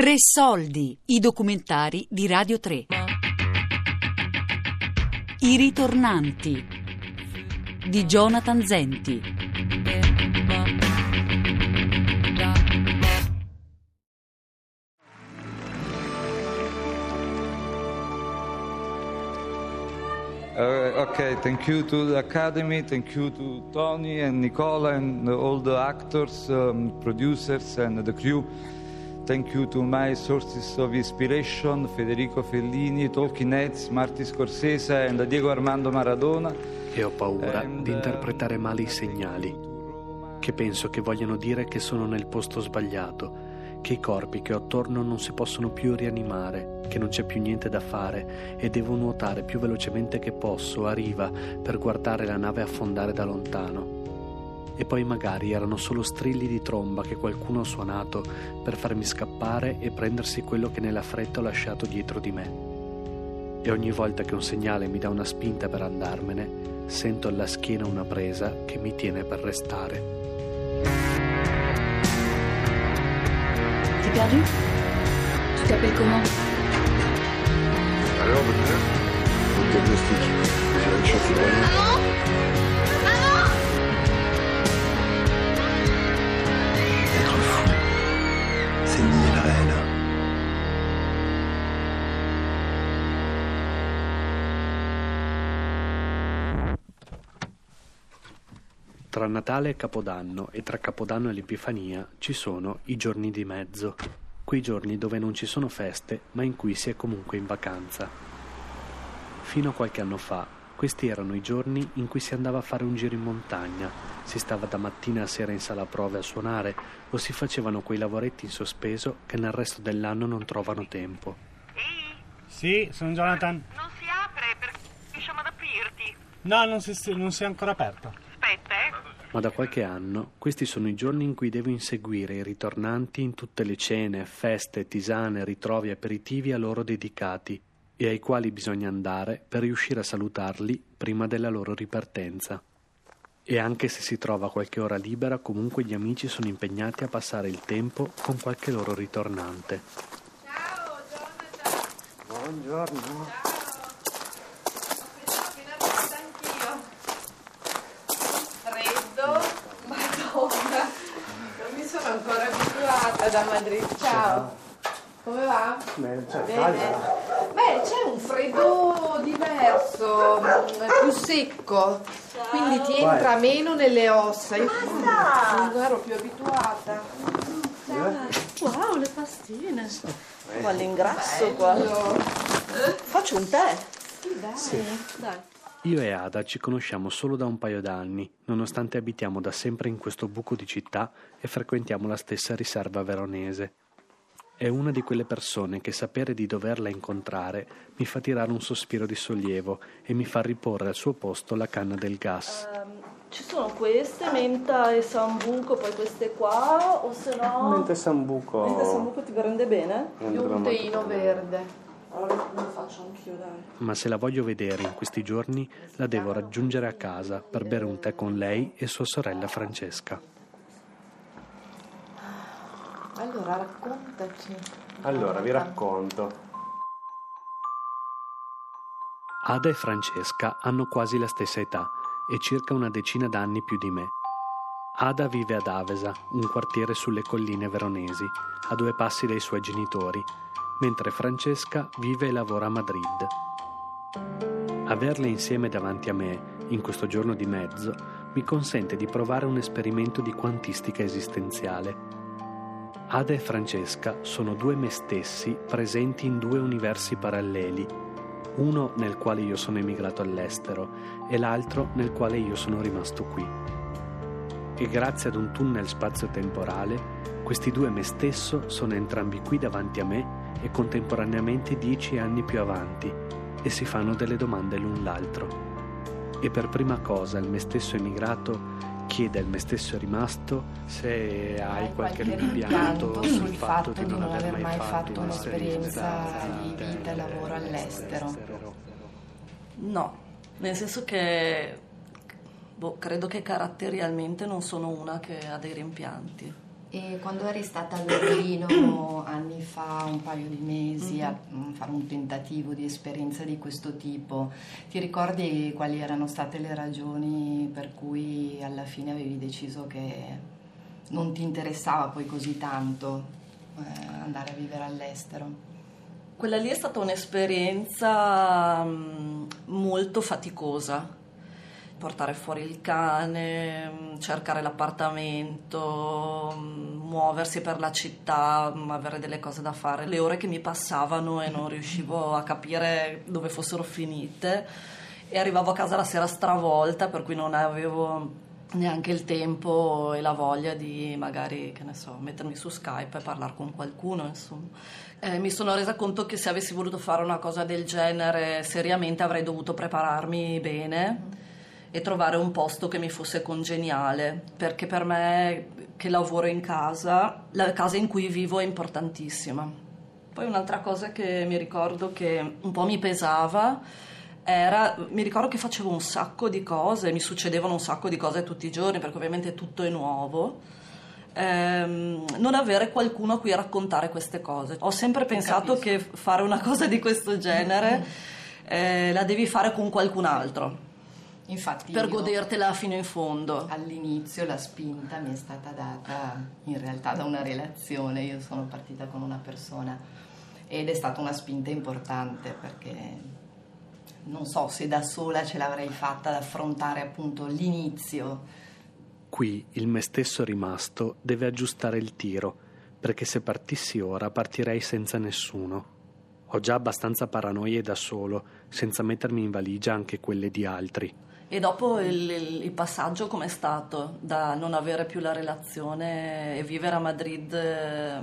Tre soldi, i documentari di Radio 3. I ritornanti di Jonathan Zenti. Uh, okay, thank you to the Academy, thank you to Tony and Nicola and all the actors, um, producers and the crew. Thank you to my sources of inspiration, Federico Fellini, Talking Heads, Marty Scorsese and Diego Armando Maradona. E ho paura And, di uh, interpretare male i segnali, che penso che vogliano dire che sono nel posto sbagliato, che i corpi che ho attorno non si possono più rianimare, che non c'è più niente da fare e devo nuotare più velocemente che posso a riva per guardare la nave affondare da lontano. E poi magari erano solo strilli di tromba che qualcuno ha suonato per farmi scappare e prendersi quello che nella fretta ho lasciato dietro di me. E ogni volta che un segnale mi dà una spinta per andarmene, sento alla schiena una presa che mi tiene per restare. T'es perdu Tu t'appelles comment Alors, docteur Le diagnostic. J'ai une chance de Tra Natale e Capodanno e tra Capodanno e l'Epifania ci sono i giorni di mezzo, quei giorni dove non ci sono feste ma in cui si è comunque in vacanza. Fino a qualche anno fa questi erano i giorni in cui si andava a fare un giro in montagna, si stava da mattina a sera in sala prove a suonare o si facevano quei lavoretti in sospeso che nel resto dell'anno non trovano tempo. Ehi, Sì, sono Jonathan. non si apre perché riusciamo ad aprirti. No, non si, non si è ancora aperto. Ma da qualche anno questi sono i giorni in cui devo inseguire i ritornanti in tutte le cene, feste, tisane, ritrovi aperitivi a loro dedicati e ai quali bisogna andare per riuscire a salutarli prima della loro ripartenza. E anche se si trova qualche ora libera, comunque gli amici sono impegnati a passare il tempo con qualche loro ritornante. Buongiorno. Freddo, madonna, non mi sono ancora da Madrid. Ciao, come va? Bene. Beh, c'è un freddo diverso, mm, più secco, quindi ti entra meno nelle ossa. Io non ero più abituata. Wow, le pastine. Qua l'ingrasso qua. Faccio un tè. Dai. Dai. Io e Ada ci conosciamo solo da un paio d'anni, nonostante abitiamo da sempre in questo buco di città e frequentiamo la stessa riserva veronese. È una di quelle persone che sapere di doverla incontrare mi fa tirare un sospiro di sollievo e mi fa riporre al suo posto la canna del gas. Ehm, ci sono queste, menta e sambuco, poi queste qua, o se no... Mente sambuco. Menta e sambuco ti rende bene? Io un teino verde. Allora lo faccio anch'io, dai. Ma se la voglio vedere in questi giorni, la devo raggiungere a casa per bere un tè con lei e sua sorella Francesca. Allora raccontaci. Allora, vi racconto. Ada e Francesca hanno quasi la stessa età e circa una decina d'anni più di me. Ada vive ad Avesa, un quartiere sulle colline veronesi, a due passi dai suoi genitori, mentre Francesca vive e lavora a Madrid. Averle insieme davanti a me, in questo giorno di mezzo, mi consente di provare un esperimento di quantistica esistenziale. Ada e Francesca sono due me stessi presenti in due universi paralleli, uno nel quale io sono emigrato all'estero e l'altro nel quale io sono rimasto qui. E grazie ad un tunnel spazio-temporale, questi due me stesso sono entrambi qui davanti a me e contemporaneamente dieci anni più avanti e si fanno delle domande l'un l'altro. E per prima cosa il me stesso emigrato chiede al me stesso rimasto se hai qualche rimpianto sul fatto di non aver mai fatto un'esperienza di vita e lavoro all'estero. No, nel senso che boh, credo che caratterialmente non sono una che ha dei rimpianti. E quando eri stata a Berlino fa, un paio di mesi, mm-hmm. a mm, fare un tentativo di esperienza di questo tipo, ti ricordi quali erano state le ragioni per cui alla fine avevi deciso che non ti interessava poi così tanto eh, andare a vivere all'estero? Quella lì è stata un'esperienza mm, molto faticosa portare fuori il cane, cercare l'appartamento, muoversi per la città, avere delle cose da fare. Le ore che mi passavano e non riuscivo a capire dove fossero finite e arrivavo a casa la sera stravolta per cui non avevo neanche il tempo e la voglia di magari, che ne so, mettermi su Skype e parlare con qualcuno, insomma. Eh, mi sono resa conto che se avessi voluto fare una cosa del genere seriamente avrei dovuto prepararmi bene e trovare un posto che mi fosse congeniale, perché per me che lavoro in casa, la casa in cui vivo è importantissima. Poi un'altra cosa che mi ricordo che un po' mi pesava era, mi ricordo che facevo un sacco di cose, mi succedevano un sacco di cose tutti i giorni, perché ovviamente tutto è nuovo. Ehm, non avere qualcuno a cui raccontare queste cose. Ho sempre pensato che fare una cosa di questo genere eh, la devi fare con qualcun altro Infatti per godertela fino in fondo. All'inizio la spinta mi è stata data in realtà da una relazione, io sono partita con una persona ed è stata una spinta importante perché non so se da sola ce l'avrei fatta ad affrontare appunto l'inizio. Qui il me stesso rimasto deve aggiustare il tiro perché se partissi ora partirei senza nessuno. Ho già abbastanza paranoie da solo, senza mettermi in valigia anche quelle di altri. E dopo il, il passaggio com'è stato da non avere più la relazione e vivere a Madrid eh,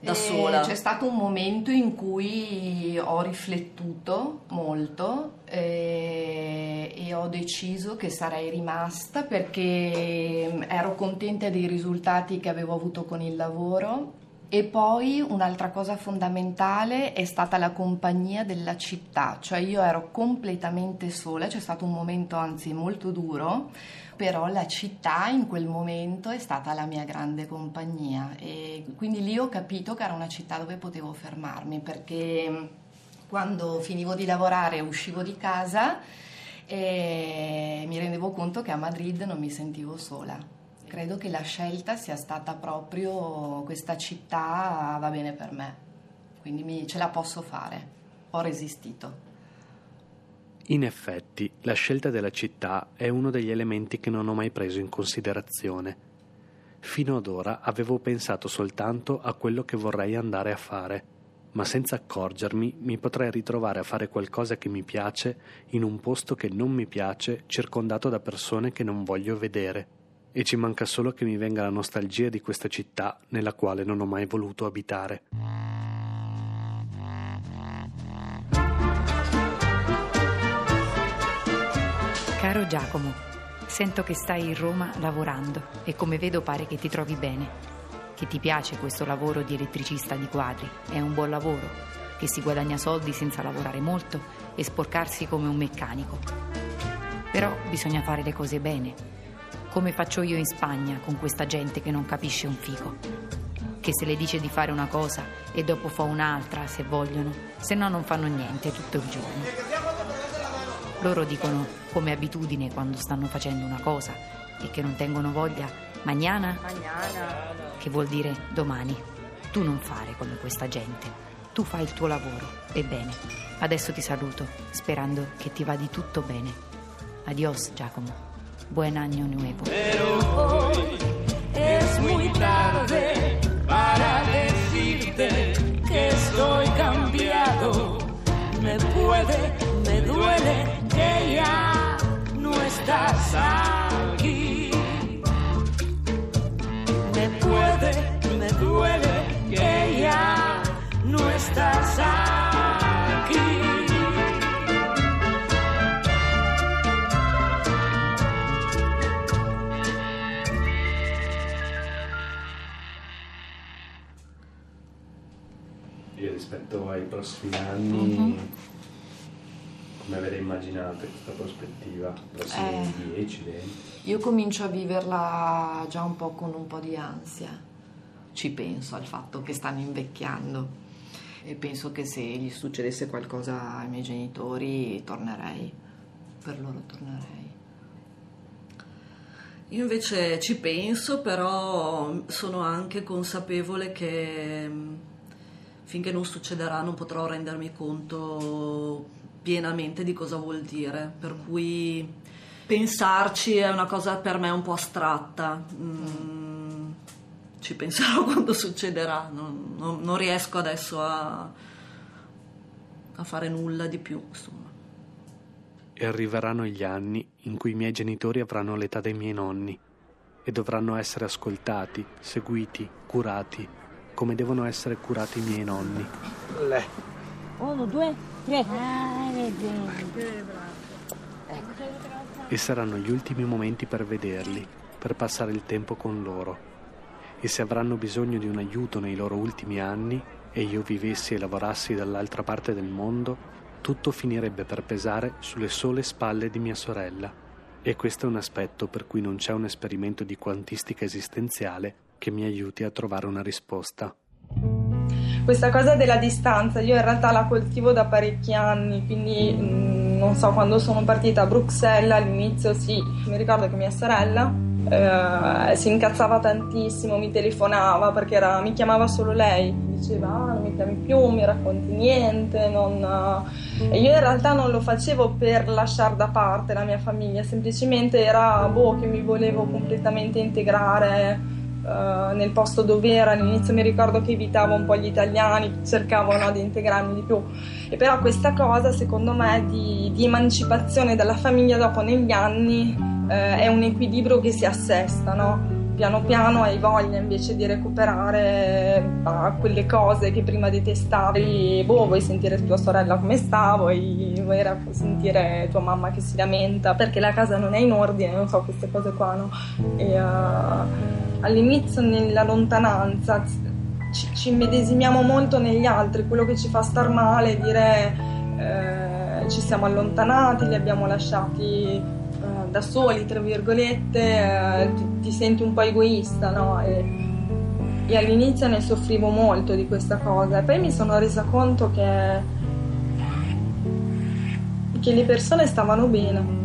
da e sola? C'è stato un momento in cui ho riflettuto molto e, e ho deciso che sarei rimasta perché ero contenta dei risultati che avevo avuto con il lavoro e poi un'altra cosa fondamentale è stata la compagnia della città, cioè io ero completamente sola, c'è stato un momento anzi molto duro, però la città in quel momento è stata la mia grande compagnia e quindi lì ho capito che era una città dove potevo fermarmi perché quando finivo di lavorare e uscivo di casa eh, mi rendevo conto che a Madrid non mi sentivo sola credo che la scelta sia stata proprio questa città va bene per me, quindi mi, ce la posso fare, ho resistito. In effetti, la scelta della città è uno degli elementi che non ho mai preso in considerazione. Fino ad ora avevo pensato soltanto a quello che vorrei andare a fare, ma senza accorgermi mi potrei ritrovare a fare qualcosa che mi piace in un posto che non mi piace, circondato da persone che non voglio vedere e ci manca solo che mi venga la nostalgia di questa città nella quale non ho mai voluto abitare. Caro Giacomo, sento che stai in Roma lavorando e come vedo pare che ti trovi bene, che ti piace questo lavoro di elettricista di quadri, è un buon lavoro, che si guadagna soldi senza lavorare molto e sporcarsi come un meccanico. Però bisogna fare le cose bene come faccio io in Spagna con questa gente che non capisce un fico. Che se le dice di fare una cosa e dopo fa un'altra se vogliono, se no non fanno niente tutto il giorno. Loro dicono come abitudine quando stanno facendo una cosa e che non tengono voglia mañana, Mañana. che vuol dire domani. Tu non fare come questa gente. Tu fai il tuo lavoro. Ebbene, adesso ti saluto, sperando che ti va di tutto bene. Adios, Giacomo. Buen año nuevo. Pero hoy es muy tarde para decirte que estoy cambiado. Me puede, me duele que ya no estás rispetto ai prossimi anni, Mhm. come avete immaginato questa prospettiva? Prossimi Eh. 10, 20? Io comincio a viverla già un po' con un po' di ansia ci penso al fatto che stanno invecchiando e penso che se gli succedesse qualcosa ai miei genitori tornerei, per loro tornerei. Io invece ci penso, però sono anche consapevole che finché non succederà non potrò rendermi conto pienamente di cosa vuol dire, per cui pensarci è una cosa per me un po' astratta. Mm, ci penserò quando succederà, non, non- non riesco adesso a, a fare nulla di più. Insomma. E arriveranno gli anni in cui i miei genitori avranno l'età dei miei nonni e dovranno essere ascoltati, seguiti, curati, come devono essere curati i miei nonni. Uno, due, tre. E saranno gli ultimi momenti per vederli, per passare il tempo con loro. E se avranno bisogno di un aiuto nei loro ultimi anni e io vivessi e lavorassi dall'altra parte del mondo, tutto finirebbe per pesare sulle sole spalle di mia sorella. E questo è un aspetto per cui non c'è un esperimento di quantistica esistenziale che mi aiuti a trovare una risposta. Questa cosa della distanza io in realtà la coltivo da parecchi anni, quindi mh, non so, quando sono partita a Bruxelles all'inizio sì, mi ricordo che mia sorella eh, si incazzava tantissimo, mi telefonava perché era- mi chiamava solo lei, diceva ah, non mi chiami più, mi racconti niente, non... eh". e io in realtà non lo facevo per lasciare da parte la mia famiglia, semplicemente era boh, che mi volevo completamente integrare eh, nel posto dove era. All'inizio mi ricordo che evitavo un po' gli italiani, cercavo no, di integrarmi di più. E però questa cosa, secondo me, di, di emancipazione dalla famiglia dopo negli anni eh, è un equilibrio che si assesta, no? Piano piano hai voglia invece di recuperare bah, quelle cose che prima detestavi. Boh, vuoi sentire tua sorella come sta, vuoi, vuoi sentire tua mamma che si lamenta perché la casa non è in ordine, non so, queste cose qua, no? E, eh, all'inizio nella lontananza ci, ci medesimiamo molto negli altri, quello che ci fa star male è dire eh, ci siamo allontanati, li abbiamo lasciati eh, da soli, tra virgolette, eh, ti, ti senti un po' egoista, no? E, e all'inizio ne soffrivo molto di questa cosa e poi mi sono resa conto che, che le persone stavano bene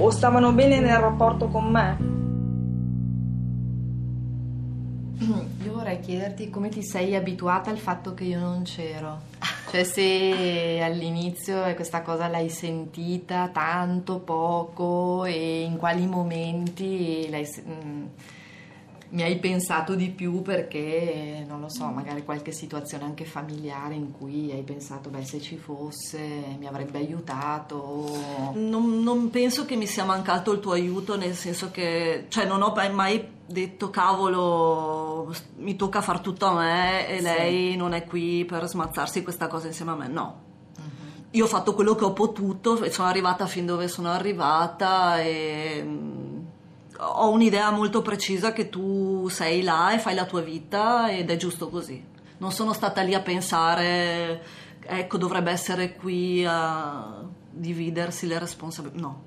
o stavano bene nel rapporto con me. Chiederti come ti sei abituata al fatto che io non c'ero. Cioè se all'inizio questa cosa l'hai sentita tanto, poco e in quali momenti se- mm, mi hai pensato di più perché, non lo so, magari qualche situazione anche familiare in cui hai pensato, beh, se ci fosse mi avrebbe aiutato. Non, non penso che mi sia mancato il tuo aiuto, nel senso che, cioè, non ho mai detto cavolo, mi tocca far tutto a me e Sì. lei non è qui per smazzarsi questa cosa insieme a me. No. Io ho fatto quello che ho potuto e sono arrivata fin dove sono arrivata e mm, ho un'idea molto precisa che tu sei là e fai la tua vita ed è giusto così. Non sono stata lì a pensare, ecco, dovrebbe essere qui a dividersi le responsabilità. No.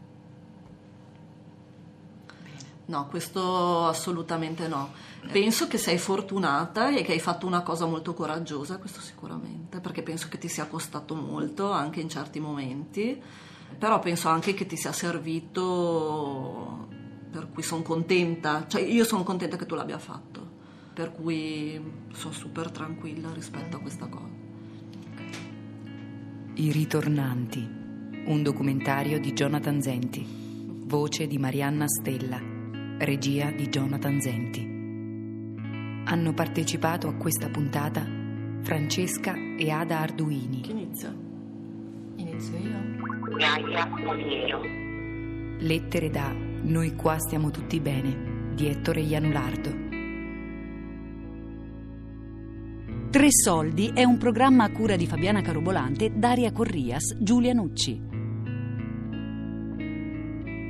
No, questo assolutamente no. Penso che sei fortunata e che hai fatto una cosa molto coraggiosa, questo sicuramente, perché penso che ti sia costato molto anche in certi momenti, però penso anche che ti sia servito, per cui sono contenta, cioè io sono contenta che tu l'abbia fatto, per cui sono super tranquilla rispetto a questa cosa. I ritornanti, un documentario di Jonathan Zenti, voce di Marianna Stella, regia di Jonathan Zenti. Hanno partecipato a questa puntata Francesca e Ada Arduini. Chi inizia? Inizio io. Gaia Moliero. Lettere da Noi qua stiamo tutti bene di Ettore Ianulardo. Tre soldi è un programma a cura di Fabiana Carobolante, Daria Corrias, Giulia Nucci.